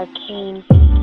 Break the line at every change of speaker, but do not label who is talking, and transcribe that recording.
arcane.